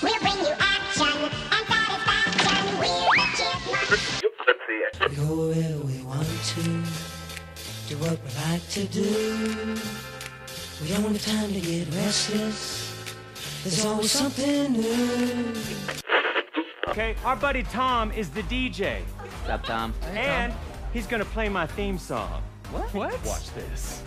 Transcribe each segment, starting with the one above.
We'll bring you action and satisfaction. We're the chipmunks. Go where we want to, do what we like to do. We don't have time to get restless. There's always something new. Okay, our buddy Tom is the DJ, What's up, Tom? and he's gonna play my theme song. What? What? Watch this.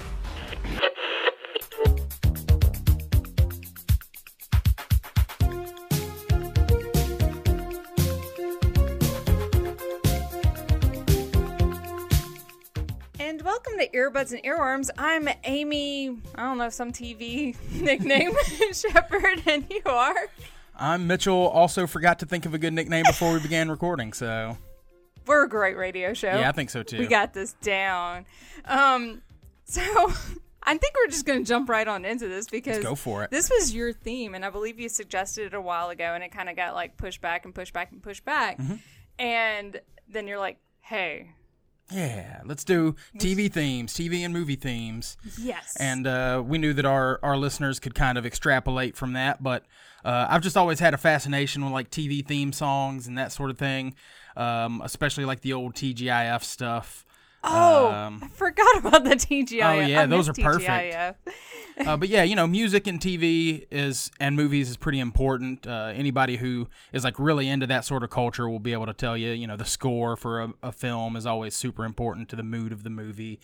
To Earbuds and Earworms. I'm Amy, I don't know, some TV nickname, Shepherd, and you are. I'm Mitchell. Also forgot to think of a good nickname before we began recording, so We're a great radio show. yeah, I think so too. we got this down. Um, so I think we're just going to jump right on into this because go for it. This was your theme, and I believe you suggested it a while ago, and it kind of got like pushed back and pushed back and pushed back, Mm-hmm. and then you're like, "Hey, yeah, let's do TV themes, TV and movie themes. yes," And uh, we knew that our, our listeners could kind of extrapolate from that, but uh, I've just always had a fascination with like TV theme songs and that sort of thing, um, especially like the old TGIF stuff. Oh, um, I forgot about the TGIF. Oh, yeah, I those are perfect. TGIF. uh, but yeah, you know, music and TV is and movies is pretty important. Uh, anybody who is like really into that sort of culture will be able to tell you, you know, the score for a, a film is always super important to the mood of the movie.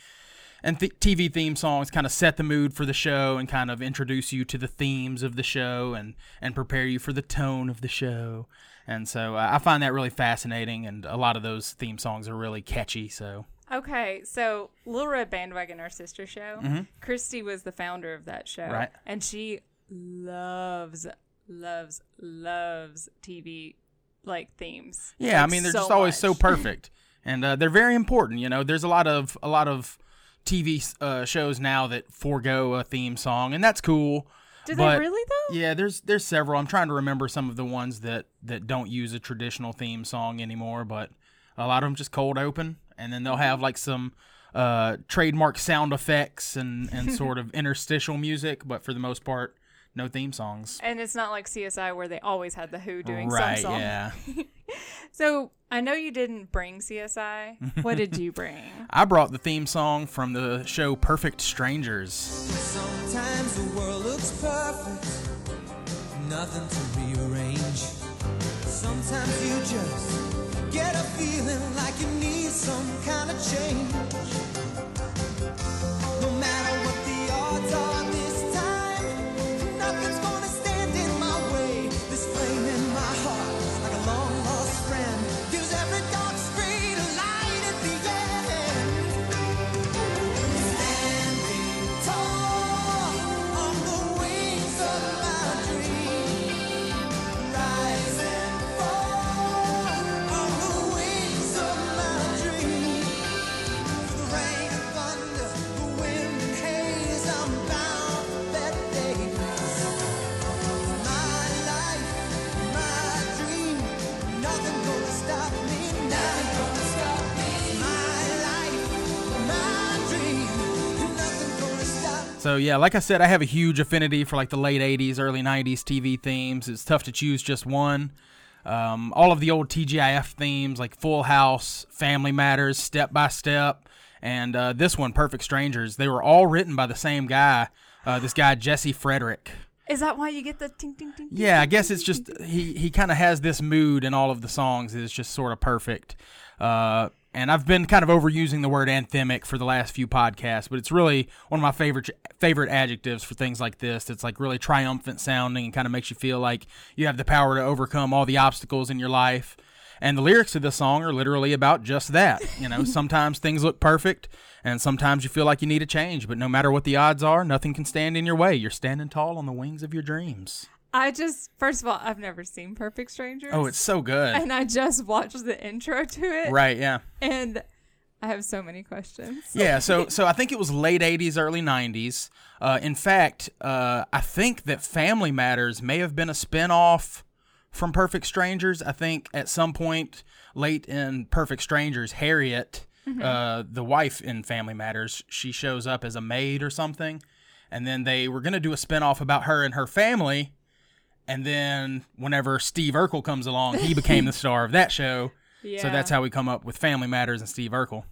And th- TV theme songs kind of set the mood for the show and kind of introduce you to the themes of the show and and prepare you for the tone of the show. And so uh, I find that really fascinating, and a lot of those theme songs are really catchy. So Okay, so Little Red Bandwagon, our sister show, Christy was the founder of that show. Mm-hmm. Right. And she loves, loves, loves TV like themes. Yeah, I mean they're so just always so perfect, and uh, they're very important. You know, there's a lot of a lot of TV uh, shows now that forego a theme song, and that's cool. Do but- they really though? Yeah, there's there's several. I'm trying to remember some of the ones that that don't use a traditional theme song anymore, but a lot of them just cold open, and then they'll have like some uh, trademark sound effects and and sort of interstitial music, but for the most part, no theme songs. And it's not like CSI where they always had the Who doing right? some song. Yeah. So I know you didn't bring CSI. What did you bring? I brought the theme song from the show Perfect Strangers. Sometimes the world looks perfect, nothing to rearrange. Sometimes you just get a feeling like you need some kind of change. So yeah, like I said, I have a huge affinity for like the late '80s, early '90s TV themes. It's tough to choose just one. Um, all of the old TGIF themes, like Full House, Family Matters, Step by Step, and uh, this one, Perfect Strangers, they were all written by the same guy. Uh, this guy Jesse Frederick. Is that why you get the ting ting ting? Yeah, I guess it's just he he kind of has this mood in all of the songs. It's just sort of perfect. Uh, and I've been kind of overusing the word anthemic for the last few podcasts, but it's really one of my favorite favorite adjectives for things like this. It's like really triumphant sounding and kind of makes you feel like you have the power to overcome all the obstacles in your life. And the lyrics of this song are literally about just that. You know, sometimes things look perfect, and sometimes you feel like you need a change. But no matter what the odds are, nothing can stand in your way. You're standing tall on the wings of your dreams. I just first of all, I've never seen Perfect Strangers. Oh, it's so good. and I just watched the intro to it. Right, yeah. And I have so many questions. Yeah, so so I think it was late 80s, early 90s. Uh, in fact, uh, I think that Family Matters may have been a spin-off from Perfect Strangers. I think at some point late in Perfect Strangers, Harriet, uh, the wife in Family Matters, she shows up as a maid or something. And then they were going to do a spin-off about her and her family. And then whenever Steve Urkel comes along, he became the star of that show. Yeah. So that's how we come up with Family Matters and Steve Urkel.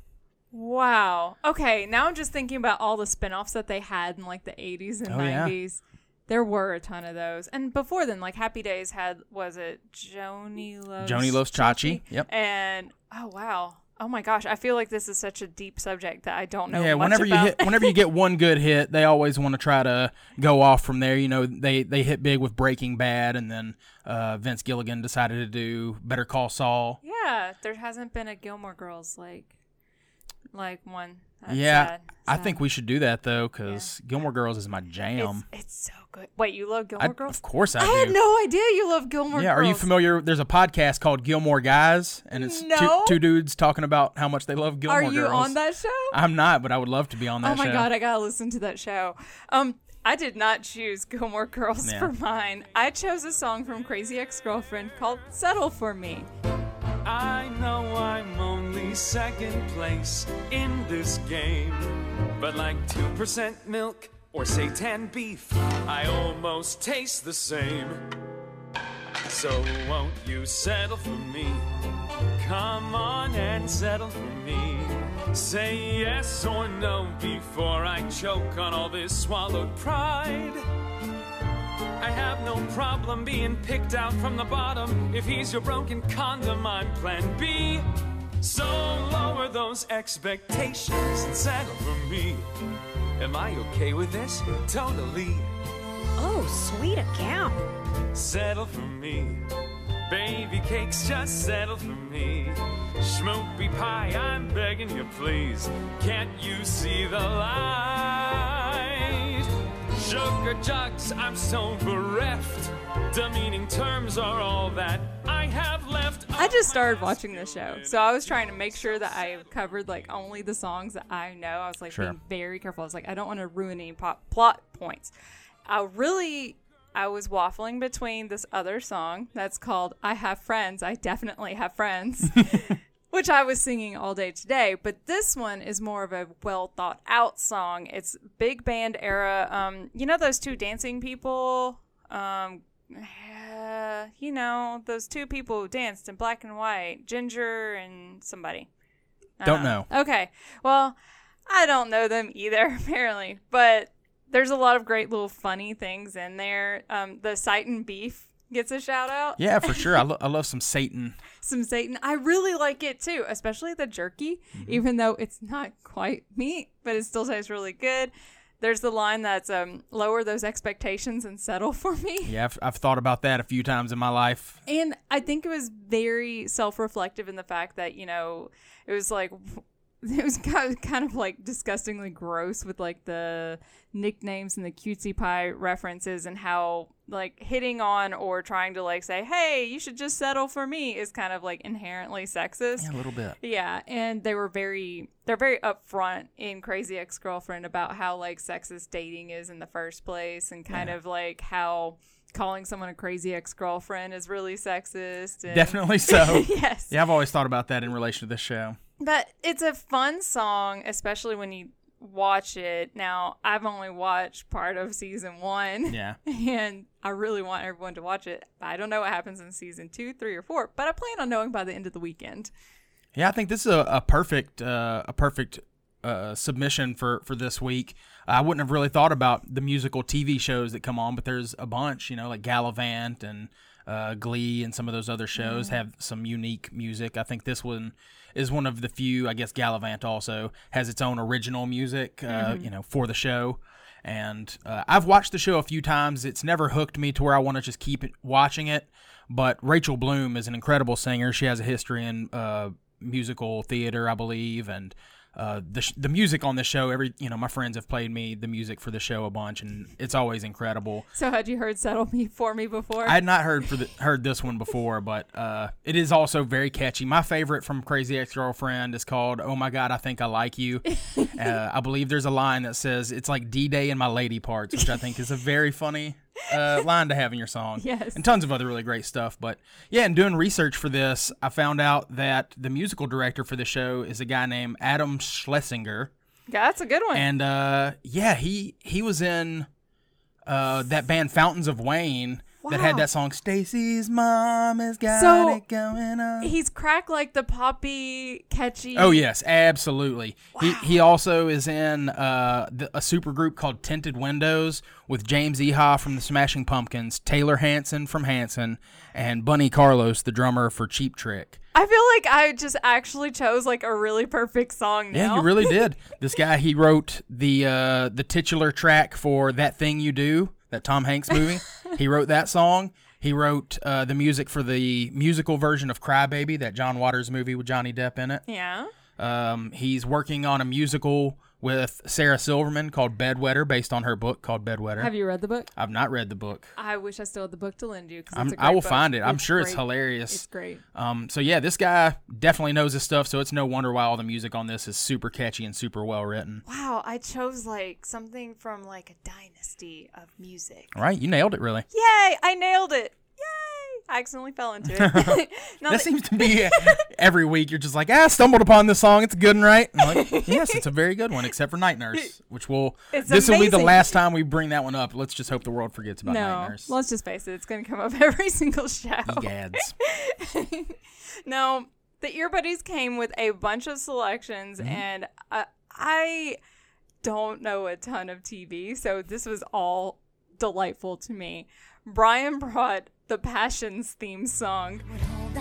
Wow. Okay, now I'm just thinking about all the spin-offs that they had in like the 80s and Oh, yeah. 90s. There were a ton of those. And before then, like Happy Days had was it Joanie Loves Joanie Loves Chachi. Yep. And oh wow. Oh my gosh, I feel like this is such a deep subject that I don't know yeah, whenever about. you hit whenever you get one good hit, they always want to try to go off from there. You know, they they hit big with Breaking Bad, and then uh, Vince Gilligan decided to do Better Call Saul. yeah, there hasn't been a Gilmore Girls like like one. That's yeah, sad, I sad. think we should do that though, because Gilmore Girls is my jam. it's, it's so good. Wait, you love I, Gilmore Girls? of course I, I do. had no idea you love Gilmore yeah, Girls. are you familiar? There's a podcast called Gilmore Guys, and it's No. two, two dudes talking about how much they love Gilmore Girls. Are you Girls. on that show? I'm not, but I would love to be on that oh my show. god, I gotta listen to that show. Um, I did not choose Gilmore Girls Yeah. for mine. I chose a song from Crazy Ex-Girlfriend called "Settle for Me." I know I'm only second place in this game, but like 2% milk or seitan beef, I almost taste the same. So won't you settle for me? Come on and settle for me. Say yes or no before I choke on all this swallowed pride. I have no problem being picked out from the bottom. If he's your broken condom, I'm plan B. So lower those expectations and settle for me. Am I okay with this? Totally. Oh, sweet account. Settle for me. Baby cakes, just settle for me. Schmoopy pie, I'm begging you, please. Can't you see the light? Sugar jugs, I'm so bereft. Demeaning terms are all that I have left. I just started watching the show, so I was trying to make sure that I covered like only the songs that I know. I was like Sure. being very careful. I was like, I don't want to ruin any pop- plot points. I really, I was waffling between this other song that's called "I Have Friends." I definitely have friends. which I was singing all day today. But this one is more of a well thought out song. It's big band era. Um, you know those two dancing people. Um, uh, you know those two people who danced in black and white, Ginger and somebody. I Don't know. Okay, well, I don't know them either apparently, but there's a lot of great little funny things in there. Um, the Satan beef gets a shout out Yeah, for sure. I, lo- I love some Satan. some Satan. I really like it too, especially the jerky, Mm-hmm. even though it's not quite meat, but it still tastes really good. There's the line that's um, lower those expectations and settle for me. Yeah, I've, I've thought about that a few times in my life. And I think it was very self reflective in the fact that, you know, it was like, it was kind of, like disgustingly gross with like the nicknames and the cutesy pie references and how like hitting on or trying to like say, hey, you should just settle for me is kind of like inherently sexist. Yeah, a little bit. Yeah, and they were very they're very upfront in Crazy Ex-Girlfriend about how like sexist dating is in the first place and kind of like how calling someone a crazy ex-girlfriend is really sexist. And, Definitely so. yes. Yeah, I've always thought about that in relation to this show. But it's a fun song, especially when you watch it. Now, I've only watched part of season 1. Yeah. And I really want everyone to watch it. I don't know what happens in season 2, 3 or 4, but I plan on knowing by the end of the weekend. Yeah, I think this is a, a perfect uh, a perfect uh, submission for for this week. I wouldn't have really thought about the musical TV shows that come on, but there's a bunch, you know, like Galavant and uh, Glee and some of those other shows have some unique music. I think this one is one of the few. I guess Galavant also has its own original music, uh, you know, for the show. And uh, I've watched the show a few times. It's never hooked me to where I want to just keep it, watching it. But Rachel Bloom is an incredible singer. She has a history in uh, musical theater, I believe, and uh, the sh- the music on the show. Every you know, my friends have played me the music for the show a bunch, and it's always incredible. So, had you heard "Settle Me for Me" before? I had not heard for the, heard this one before, but uh, it is also very catchy. My favorite from Crazy Ex Girlfriend is called "Oh My God, I Think I Like You." uh, I believe there's a line that says it's like D Day in my lady parts, which I think is a very funny uh, line to have in your song. Yes. and tons of other really great stuff. But yeah, in doing research for this, I found out that the musical director for the show is a guy named Adam Schlesinger. yeah, that's a good one. And uh, yeah, he he was in uh, that band Fountains of Wayne, that had that song Stacy's mom has got So, it going on. He's cracked like the poppy, catchy. Oh yes, absolutely. He he also is in uh, the, a super group called Tinted Windows with James Iha from the Smashing Pumpkins, Taylor Hanson from Hanson, and Bunny Carlos, the drummer for Cheap Trick. I feel like I just actually chose like a really perfect song now. Yeah, you really did. This guy he wrote the uh, the titular track for that thing you do, that Tom Hanks movie. he wrote that song. He wrote uh, the music for the musical version of Cry Baby, that John Waters movie with Johnny Depp in it. Yeah. Um, he's working on a musical with Sarah Silverman called Bedwetter, based on her book called Bedwetter. Have you read the book? I've not read the book. I wish I still had the book to lend you. 'cause I'm, it's a I great will book. find it. I'm sure it's hilarious. It's great. Um, so yeah, this guy definitely knows his stuff. So it's no wonder why all the music on this is super catchy and super well written. Wow, I chose like something from like a dynasty of music. All right, you nailed it. Really. Yay! I nailed it. Yay! I accidentally fell into it. Now That that- seems to be every week. You're just like, ah, I stumbled upon this song. It's good one, right? I'm like, yes, it's a very good one, except for Night Nurse, which will. It's this will be the last time we bring that one up. Let's just hope the world forgets about Night no, Nurse. let's just face it. It's going to come up every single show. Egads. No, the ear buddies came with a bunch of selections, Mm-hmm. and uh, I don't know a ton of TV, so this was all delightful to me. Brian brought the Passions theme song. would hold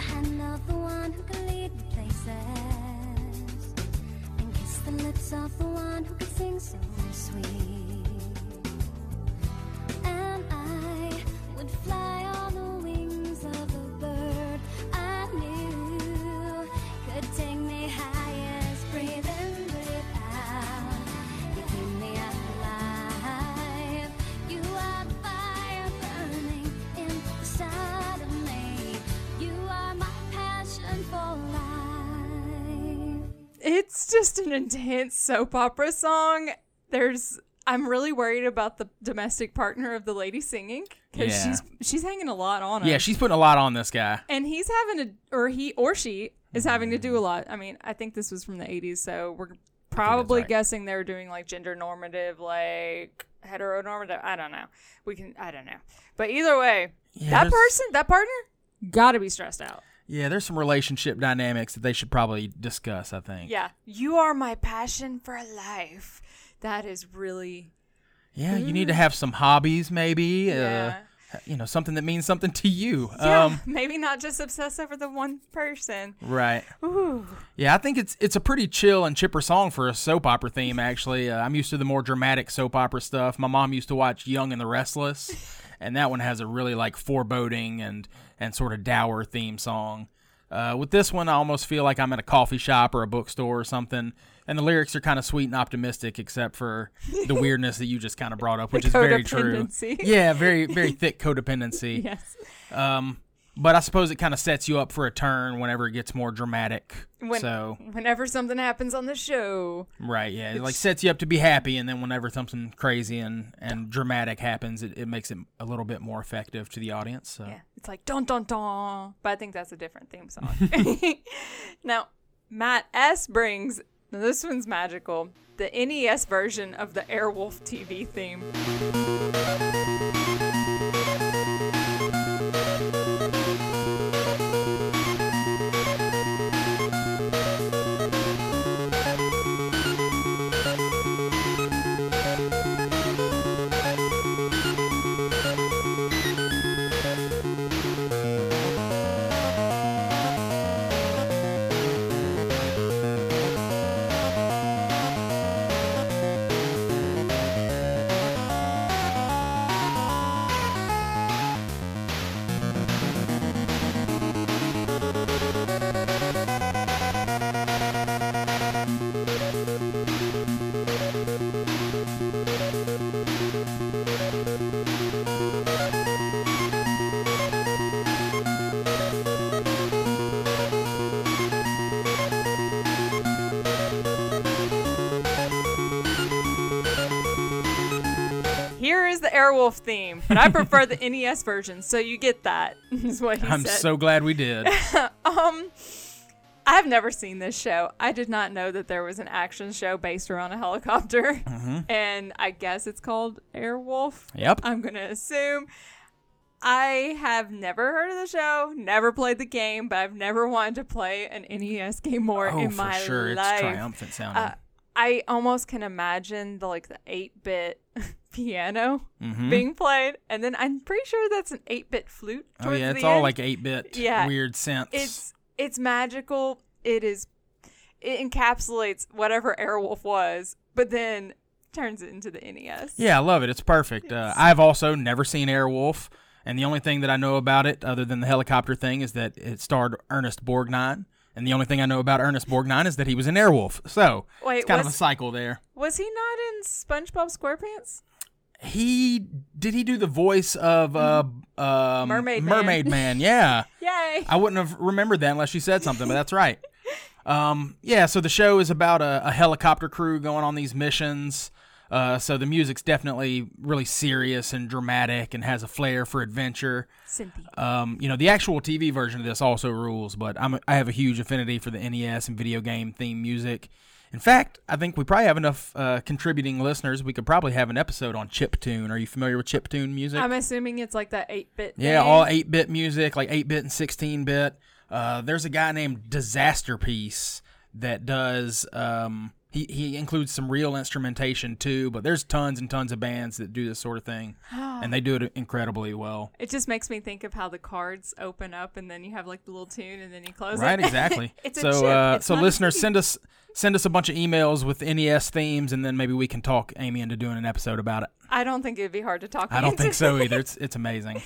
an intense soap opera song. There's I'm really worried about the domestic partner of the lady singing because Yeah. she's she's hanging a lot on him. Yeah, she's putting a lot on this guy. and he's having to or he or she is having to do a lot. I mean, I think this was from the 80s, so we're probably right. guessing they were doing like gender normative, like heteronormative. I don't know. We can I don't know. But either way, Yeah, that person, that partner, got to be stressed out. Yeah, there's some relationship dynamics that they should probably discuss. I think. Yeah, you are my passion for life. That is really Yeah, you need to have some hobbies, maybe. Yeah. Uh, you know, something that means something to you. yeah, Um, maybe not just obsess over the one person. right. Ooh. Yeah, I think it's it's a pretty chill and chipper song for a soap opera theme. Actually, uh, I'm used to the more dramatic soap opera stuff. My mom used to watch Young and the Restless, and that one has a really like foreboding and and sort of dour theme song. Uh, with this one, I almost feel like I'm at a coffee shop or a bookstore or something, and the lyrics are kind of sweet and optimistic, except for the weirdness that you just kind of brought up, which is very true. Yeah, very very thick codependency. Yes. Um, but I suppose it kind of sets you up for a turn whenever it gets more dramatic. When, so whenever something happens on the show, Right, yeah. It like sets you up to be happy and then whenever something crazy and, and dramatic happens, it, it makes it a little bit more effective to the audience. So Yeah, it's like dun dun dun. But I think that's a different theme song. now, Matt S brings now this one's magical. The NES version of the Airwolf TV theme. Here is the Airwolf theme, but I prefer the NES version, so you get that. Is what he I'm said. so glad we did. Um, I've never seen this show. I did not know that there was an action show based around a helicopter, and I guess it's called Airwolf. Yep. I'm gonna assume. I have never heard of the show, never played the game, but I've never wanted to play an NES game more oh, in my sure, life. it's triumphant sounding. Uh, I almost can imagine the like the eight bit piano Mhm. being played, and then I'm pretty sure that's an eight bit flute. oh yeah, it's all end. like eight bit Yeah, weird synths. It's it's magical. It is. It encapsulates whatever Airwolf was, but then turns it into the NES. Yeah, I love it. It's perfect. Uh, I've also never seen Airwolf, and the only thing that I know about it, other than the helicopter thing, is that it starred Ernest Borgnine. And the only thing I know about Ernest Borgnine is that he was an Airwolf. So Wait, it's kind of a cycle there. Was he not in SpongeBob SquarePants? He did he do the voice of uh, um. Mermaid Man. Mermaid Man? Yeah. Yay! I wouldn't have remembered that unless you said something, but that's right. Um, yeah, so the show is about a, a helicopter crew going on these missions. Uh, so the music's definitely really serious and dramatic and has a flair for adventure. Cynthia. Um, you know, the actual TV version of this also rules, but I'm, I have a huge affinity for the NES and video game theme music. In fact, I think we probably have enough uh, contributing listeners. We could probably have an episode on chiptune. Are you familiar with chiptune music? I'm assuming it's like that eight bit. Yeah, all 8 bit music, like 8 bit and 16 bit. Uh, there's a guy named Disasterpeace that does. Um, he, he includes some real instrumentation too, but there's tons and tons of bands that do this sort of thing, and they do it incredibly well. It just makes me think of how the cards open up and then you have like the little tune and then you close Right, it. exactly. it's a so, uh, so listeners, send us send us a bunch of emails with NES themes, and then maybe we can talk Amy into doing an episode about it. I don't think it'd be hard to talk. I don't think so either. It's it's amazing.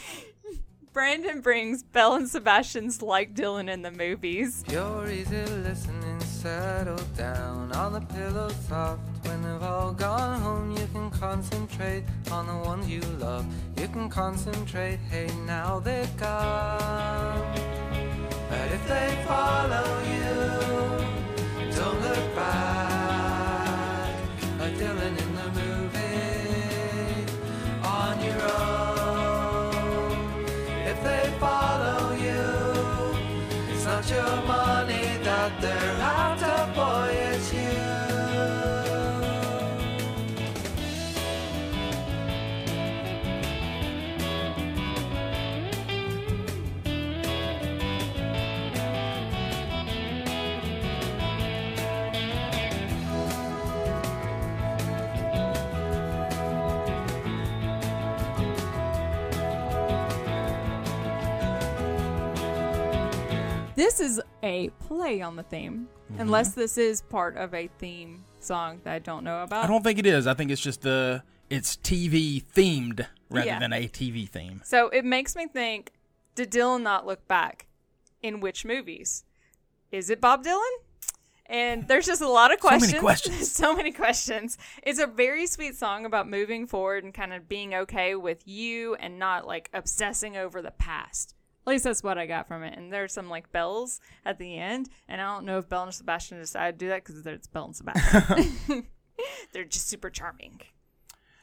Brandon brings Belle and Sebastian's like Dylan in the movies. You're easy listening, settle down on the pillow soft. When they've all gone home, you can concentrate on the ones you love. You can concentrate, hey, now they're gone. But if they follow you, don't look back. They follow you, it's not your money that they're after, This is a play on the theme, mm-hmm. unless this is part of a theme song that I don't know about. I don't think it is. I think it's just the it's TV themed rather Yeah. than a TV theme. So it makes me think: Did Dylan not look back? In which movies? Is it Bob Dylan? And there's just a lot of So many questions. questions. so many questions. It's a very sweet song about moving forward and kind of being okay with you and not like obsessing over the past. At least that's what I got from it. And there's some like bells at the end. And I don't know if Belle and Sebastian decided to do that because it's Belle and Sebastian. They're just super charming.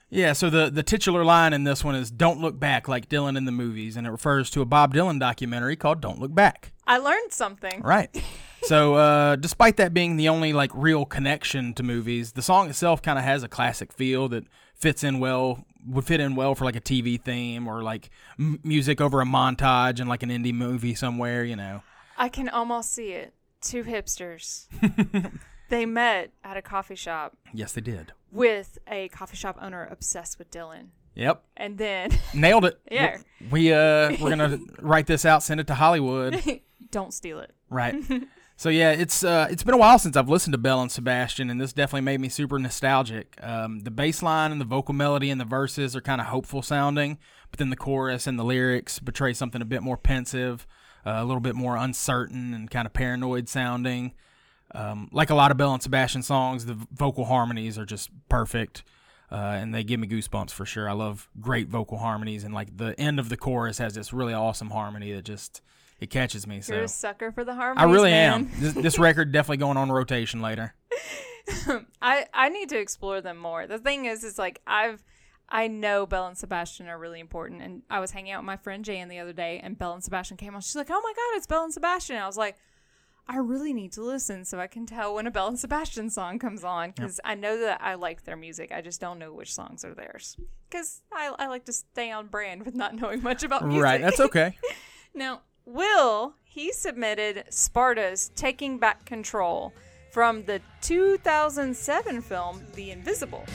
Yeah, so the, the titular line in this one is "Don't look back" like Dylan in the movies, and it refers to a Bob Dylan documentary called "Don't Look Back." I learned something. Right. so, uh, despite that being the only like real connection to movies, the song itself kind of has a classic feel that fits in well, would fit in well for like a TV theme or like m- music over a montage in like an indie movie somewhere. You know. I can almost see it. Two hipsters. they met at a coffee shop Yes, they did. with a coffee shop owner obsessed with Dylan. Yep. And then Nailed it. Yeah. We uh we're gonna write this out, send it to Hollywood. don't steal it. Right. So yeah, it's uh, it's been a while since I've listened to Belle and Sebastian, and this definitely made me super nostalgic. Um, the bass line and the vocal melody and the verses are kind of hopeful sounding, but then the chorus and the lyrics betray something a bit more pensive, uh, a little bit more uncertain and kind of paranoid sounding. Um, like a lot of Belle and Sebastian songs, the vocal harmonies are just perfect. Uh, and they give me goosebumps for sure. I love great vocal harmonies, and like the end of the chorus has this really awesome harmony that just it catches me. So You're a sucker for the harmonies. I really man. am. This, this record definitely going on rotation later. I I need to explore them more. The thing is, is like I've I know Belle and Sebastian are really important, and I was hanging out with my friend Jan the other day, and Belle and Sebastian came on. She's like, "Oh my god, it's Belle and Sebastian!" I was like, I really need to listen so I can tell when a Belle and Sebastian song comes on because I know that I like their music. I just don't know which songs are theirs because I, I like to stay on brand with not knowing much about music. Right, that's okay. Now, Will, he submitted Sparta's Taking Back Control from the 2007 film The Invisible.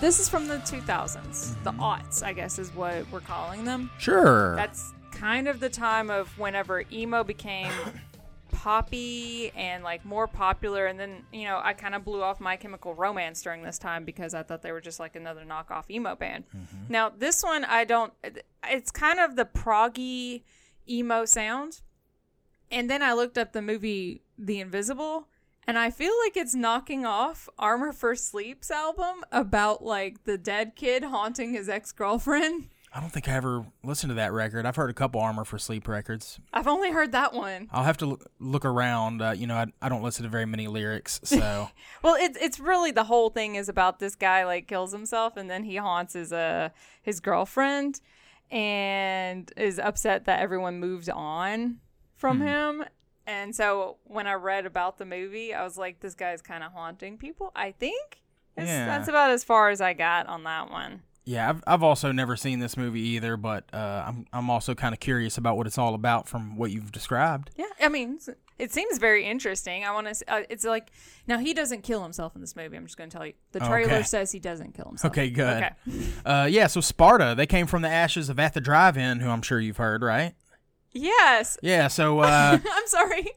This is from the 2000s. The mm-hmm. aughts, I guess, is what we're calling them. Sure. That's kind of the time of whenever emo became poppy and like more popular and then you know i kind of blew off my chemical romance during this time because i thought they were just like another knockoff emo band mm-hmm. now this one i don't it's kind of the proggy emo sound and then i looked up the movie the invisible and i feel like it's knocking off armor for sleep's album about like the dead kid haunting his ex-girlfriend I don't think I ever listened to that record. I've heard a couple Armor for Sleep records. i've only heard that one I'll have to look, look around. Uh, you know, I, I don't listen to very many lyrics, so Well, it's it's really the whole thing is about this guy like kills himself and then he haunts his uh his girlfriend and is upset that everyone moved on from him. And so when I read about the movie, I was like, this guy's kind of haunting people. I think Yeah. that's about as far as I got on that one. yeah. I've I've also never seen this movie either, but uh, I'm I'm also kind of curious about what it's all about from what you've described. Yeah, I mean, it seems very interesting. I want to. Uh, it's like now he doesn't kill himself in this movie. I'm just going to tell you. The trailer Okay. says he doesn't kill himself. Okay, good. Okay. Uh, yeah. So Sparta, they came from the ashes of At the Drive-In, who I'm sure you've heard, right? Yes. Yeah. So uh, I'm sorry.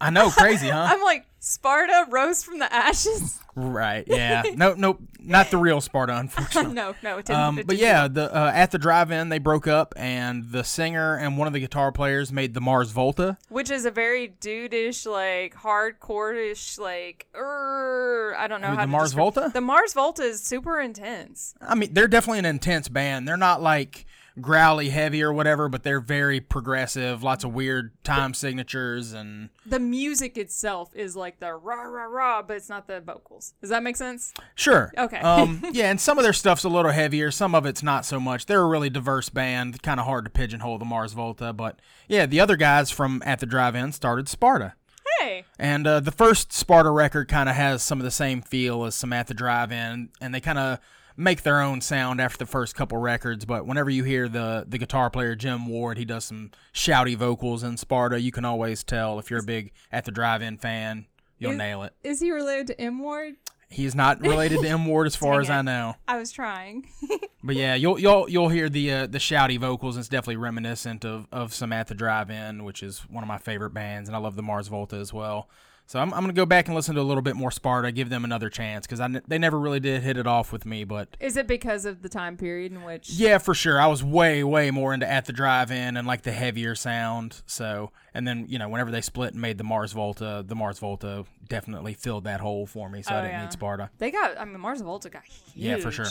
I know, crazy, huh? I'm like Sparta rose from the ashes. Right. Yeah. no, nope. Not the real Sparta, unfortunately. no, no, it didn't. Um, it but didn't. yeah, the uh, at the drive-in they broke up, and the singer and one of the guitar players made the Mars Volta. which is a very dude-ish, like hardcore-ish, like er, I don't know how the to Mars describe- Volta? The Mars Volta is super intense. I mean, they're definitely an intense band. They're not like growly heavy or whatever, but they're very progressive. Lots of weird time signatures and The music itself is like the rah rah rah, but it's not the vocals. Does that make sense? sure. Okay. Um, yeah, and some of their stuff's a little heavier. Some of it's not so much. They're a really diverse band. Kind of hard to pigeonhole the Mars Volta, but yeah, the other guys from at the drive-in started Sparta. Hey, And uh, the first Sparta record kind of has some of the same feel as some at the drive-in, and they kind of make their own sound after the first couple records. But whenever you hear the the guitar player Jim Ward, he does some shouty vocals in Sparta. You can always tell if you're a big at the drive-in fan, you'll Is- nail it. is he related to M Ward? He's not related to M Ward as far as I know. I was trying. But yeah, you'll you'll you'll hear the uh, the shouty vocals. It's definitely reminiscent of, of some at the drive-in, which is one of my favorite bands, and I love the Mars Volta as well. So I'm, I'm gonna go back and listen to a little bit more Sparta, give them another chance because I they never really did hit it off with me. But is it because of the time period in which? yeah, for sure, I was way way more into at the drive-in and like the heavier sound. So and then you know whenever they split and made the Mars Volta, the Mars Volta definitely filled that hole for me. So I Oh, didn't yeah. need Sparta. They got. I mean, Mars Volta got huge. Yeah, for sure.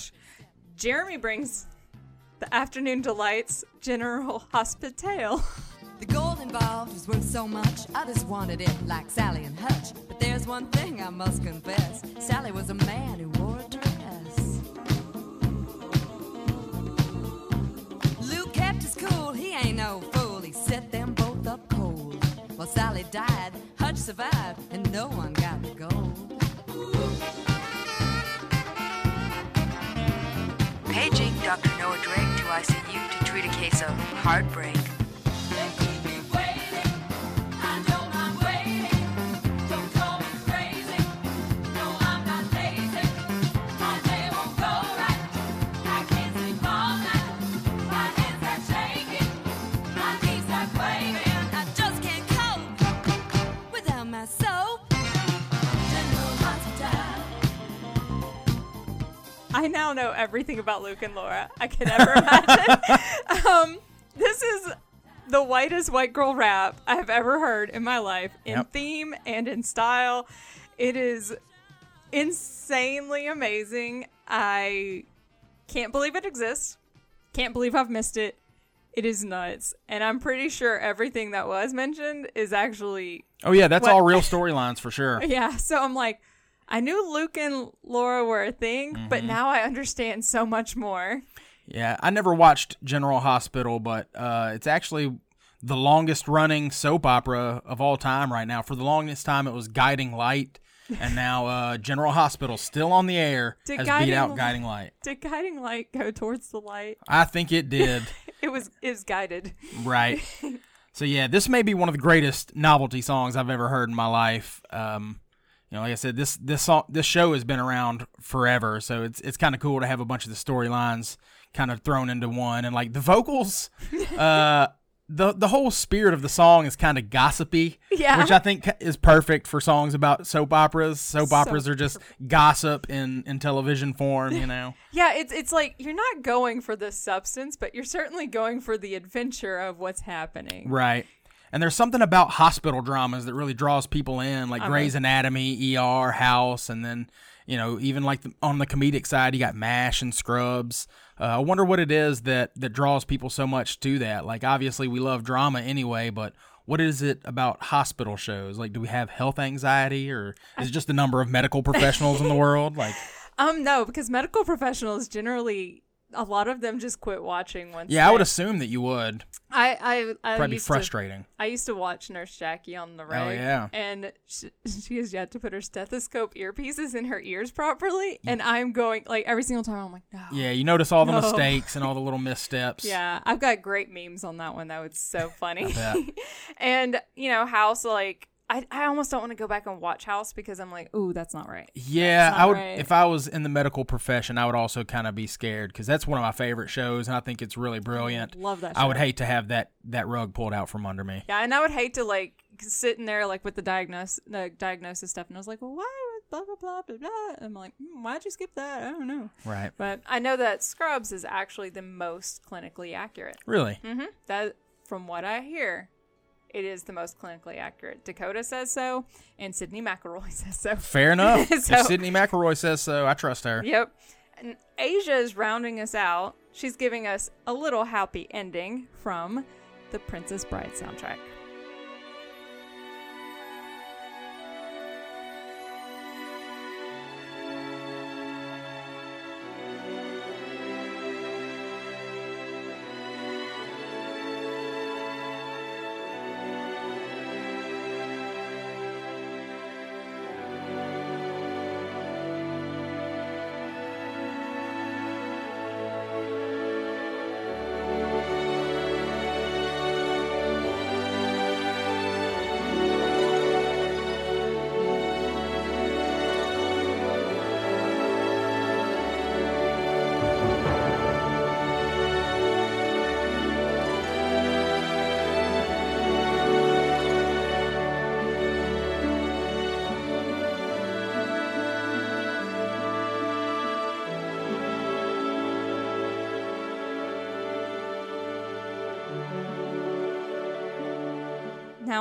Jeremy brings the afternoon delights General Hospital. The gold involved was worth so much, I just wanted it like Sally and Hutch. But there's one thing I must confess Sally was a man who wore a dress. Luke kept his cool, he ain't no fool, he set them both up cold. Well, Sally died, Hutch survived, and no one got the gold. Paging Dr. Noah Drake to ICU to treat a case of heartbreak. Now know everything about Luke and Laura I could ever imagine. um, this is the whitest white girl rap I have ever heard in my life, in Yep. theme and in style. It is insanely amazing. I can't believe it exists. Can't believe I've missed it. It is nuts. And I'm pretty sure everything that was mentioned is actually Oh yeah, that's What- all real storylines for sure. yeah, so I'm like, I knew Luke and Laura were a thing, Mm-hmm. but now I understand so much more. Yeah, I never watched General Hospital, but uh, it's actually the longest running soap opera of all time right now. For the longest time, it was Guiding Light, and now uh, General Hospital, still on the air, Did has beat Guiding out Li- Guiding Light. Did guiding light go towards the light? I think it did. It was is guided. right. So yeah, this may be one of the greatest novelty songs I've ever heard in my life. Um, you know, like I said, this this song, this show has been around forever, so it's it's kind of cool to have a bunch of the storylines kind of thrown into one, and like the vocals, uh, the the whole spirit of the song is kind of gossipy, Yeah. which I think is perfect for songs about soap operas. Soap So operas are just gossip in in television form, you know. Yeah, it's it's like you're not going for the substance, but you're certainly going for the adventure of what's happening. Right. And there's something about hospital dramas that really draws people in, like I'm Grey's Anatomy, ER, House, and then you know even like the, on the comedic side, you got Mash and Scrubs. Uh, I wonder what it is that that draws people so much to that. Like obviously we love drama anyway, but what is it about hospital shows? Like, do we have health anxiety, or is it just the number of medical professionals in the world? Like, Um, no, because medical professionals generally a lot of them just quit watching once. yeah, I would assume that you would. I I, I Probably be used to- frustrating. I used to watch Nurse Jackie on the reg. yeah. And she, she has yet to put her stethoscope earpieces in her ears properly, and I'm going like every single time. I'm like, no. Yeah, you notice all the No. mistakes and all the little missteps. Yeah, I've got great memes on that one. That was so funny. and you know, House like I, I almost don't want to go back and watch House because I'm like, ooh, that's not right. Yeah, That's I would. right. If I was in the medical profession, I would also kind of be scared because that's one of my favorite shows, and I think it's really brilliant. Love that I would hate to have that that rug pulled out from under me. Yeah, and I would hate to like sit in there like with the diagnosis the diagnosis stuff, and I was like, well, why blah blah blah blah blah? I'm like, hmm, why'd you skip that? I don't know. Right. But I know that Scrubs is actually the most clinically accurate. Really? hmm That, from what I hear, it is the most clinically accurate. Dakota says so, and Sydnee McElroy says so. Fair enough. So- if Sydnee McElroy says so, I trust her. Yep. And Asia is rounding us out. She's giving us a little happy ending from the Princess Bride soundtrack.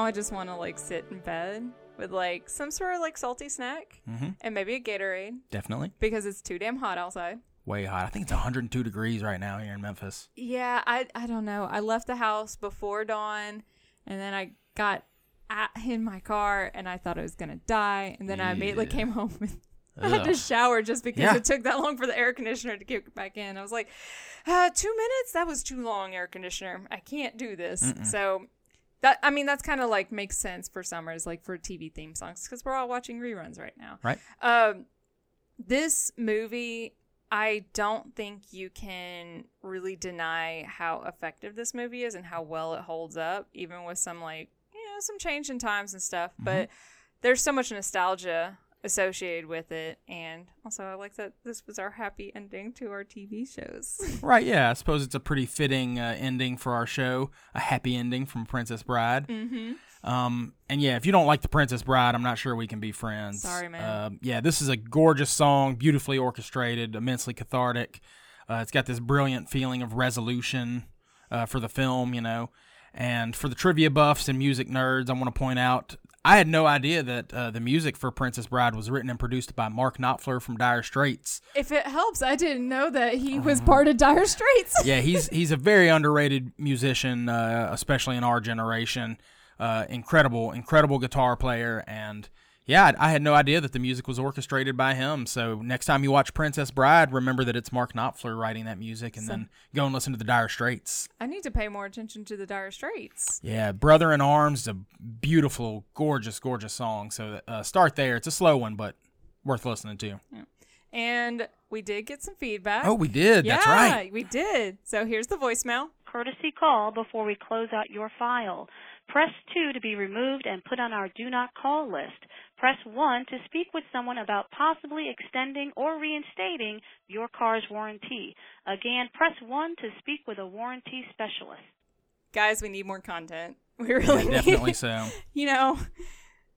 I just want to like sit in bed with like some sort of like salty snack Mhm. and maybe a Gatorade Definitely. because it's too damn hot outside. Way hot. I think it's 102 degrees right now here in Memphis. Yeah, I I don't know. I left the house before dawn, and then I got at, in my car, and I thought I was gonna die, and then I immediately came home and I had to shower just because Yeah. it took that long for the air conditioner to kick back in. I was like, uh, two minutes? That was too long, air conditioner. I can't do this. Mm-mm. So. That I mean, that's kind of like makes sense for summers, like for TV theme songs, because we're all watching reruns right now. Right. Um, this movie, I don't think you can really deny how effective this movie is and how well it holds up, even with some like you know some change in times and stuff. But there's so much nostalgia associated with it. And also, I like that this was our happy ending to our TV shows. Right, yeah. I suppose it's a pretty fitting uh, ending for our show. A happy ending from Princess Bride. mm-hmm. Um, and yeah, if you don't like the Princess Bride, I'm not sure we can be friends. Sorry, man. Uh, yeah, this is a gorgeous song, beautifully orchestrated, immensely cathartic. Uh, it's got this brilliant feeling of resolution uh, for the film, you know. And for the trivia buffs and music nerds, I want to point out I had no idea that uh, the music for Princess Bride was written and produced by Mark Knopfler from Dire Straits. If it helps, I didn't know that he was part of Dire Straits. yeah, he's he's a very underrated musician, uh, especially in our generation. Uh, incredible, incredible guitar player, and yeah, I, I had no idea that the music was orchestrated by him. So next time you watch Princess Bride, remember that it's Mark Knopfler writing that music, and So- then go and listen to the Dire Straits. I need to pay more attention to the Dire Straits. Yeah, Brother in Arms is a beautiful, gorgeous, gorgeous song. So uh, start there. It's a slow one, but worth listening to. And we did get some feedback. Oh, we did. Yeah, That's right. we did. So here's the voicemail. Courtesy call before we close out your file. Press 2 to be removed and put on our do not call list. Press 1 to speak with someone about possibly extending or reinstating your car's warranty. Again, press 1 to speak with a warranty specialist. Guys, we need more content. We really Yeah, need- definitely so. you know,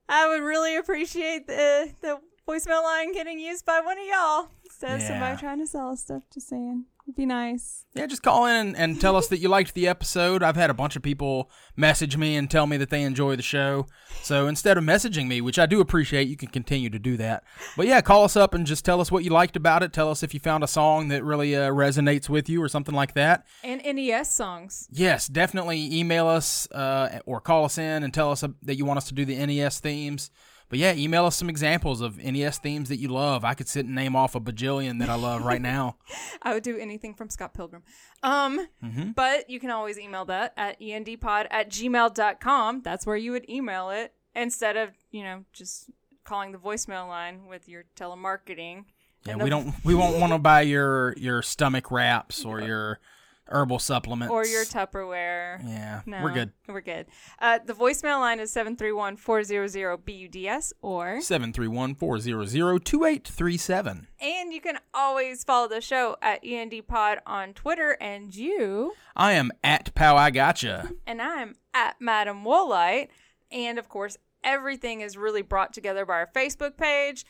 I would really appreciate the the voicemail line getting used by one of y'all instead of Yeah. somebody trying to sell us stuff. Just saying, it'd be nice. Yeah, just call in and, and tell us that you liked the episode. I've had a bunch of people message me and tell me that they enjoy the show. So instead of messaging me, which I do appreciate, you can continue to do that. But yeah, call us up and just tell us what you liked about it. Tell us if you found a song that really uh, resonates with you or something like that. And NES songs. Yes, definitely email us uh, or call us in and tell us uh, that you want us to do the NES themes. But yeah, email us some examples of NES themes that you love. I could sit and name off a bajillion that I love right now. I would do anything from Scott Pilgrim. Um, Mhm. but you can always email that at endpod at gmail.com. That's where you would email it instead of, you know, just calling the voicemail line with your telemarketing. Yeah, we don't we won't want to buy your your stomach wraps or your herbal supplements or your Tupperware. Yeah, no, we're good. We're good. Uh, the voicemail line is 731-400-BUDS or 731-400-2837. and you can always follow the show at ENDpod on Twitter and you I am at Pow I Gotcha. and I'm at Madam Woolite. And of course, everything is really brought together by our Facebook page.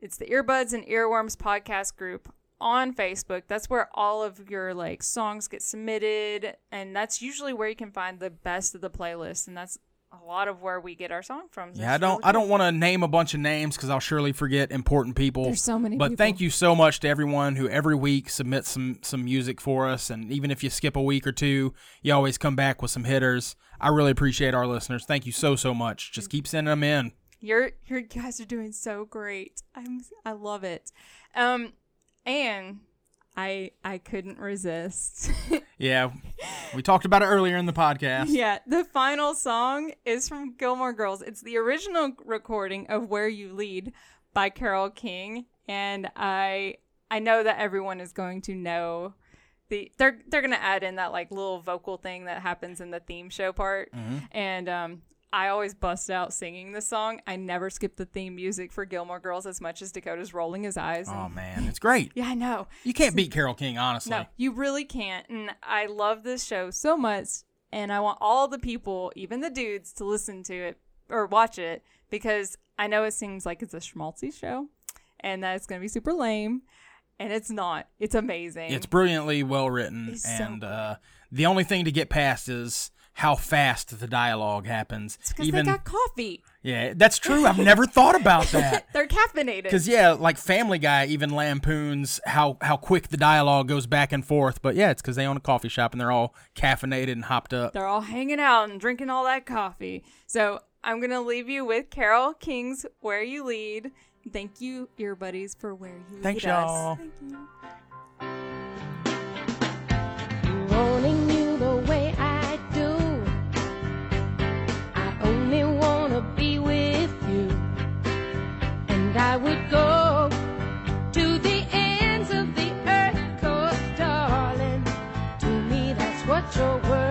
It's the Earbuds and Earworms podcast group on Facebook. That's where all of your like songs get submitted, and that's usually where you can find the best of the playlist. And that's a lot of where we get our song from. Yeah, I don't I don't want to name a bunch of names because I'll surely forget important people. There's so many But people. thank you so much to everyone who every week submits some some music for us, and even if you skip a week or two, you always come back with some hitters. I really appreciate our listeners. Thank you so so much. Just keep sending them in. You're you guys are doing so great. I'm I love it. Um and I I couldn't resist. Yeah, we talked about it earlier in the podcast. yeah, the final song is from Gilmore Girls. It's the original recording of Where You Lead by Carole King and I I know that everyone is going to know the they're they're going to add in that like little vocal thing that happens in the theme show part. Mhm. And um I always bust out singing the song. I never skip the theme music for Gilmore Girls as much as Dakota's rolling his eyes. Oh man, it's great. Yeah, I know. You can't beat Carole King, honestly. No, you really can't. And I love this show so much. And I want all the people, even the dudes, to listen to it or watch it because I know it seems like it's a schmaltzy show and that it's going to be super lame. And it's not. It's amazing. It's brilliantly well written, It's so and uh, the only thing to get past is how fast the dialogue happens. because they got coffee. yeah, that's true. I've never thought about that. They're caffeinated. Because yeah, like Family Guy even lampoons how how quick the dialogue goes back and forth. But yeah, it's because they own a coffee shop and they're all caffeinated and hopped up. They're all hanging out and drinking all that coffee. So I'm going to leave you with Carole King's Where You Lead. Thank you, ear buddies, for Where You Thanks, Lead Us. y'all. Thank you. Would go to the ends of the earth, 'cause darling, to me that's what you're worth.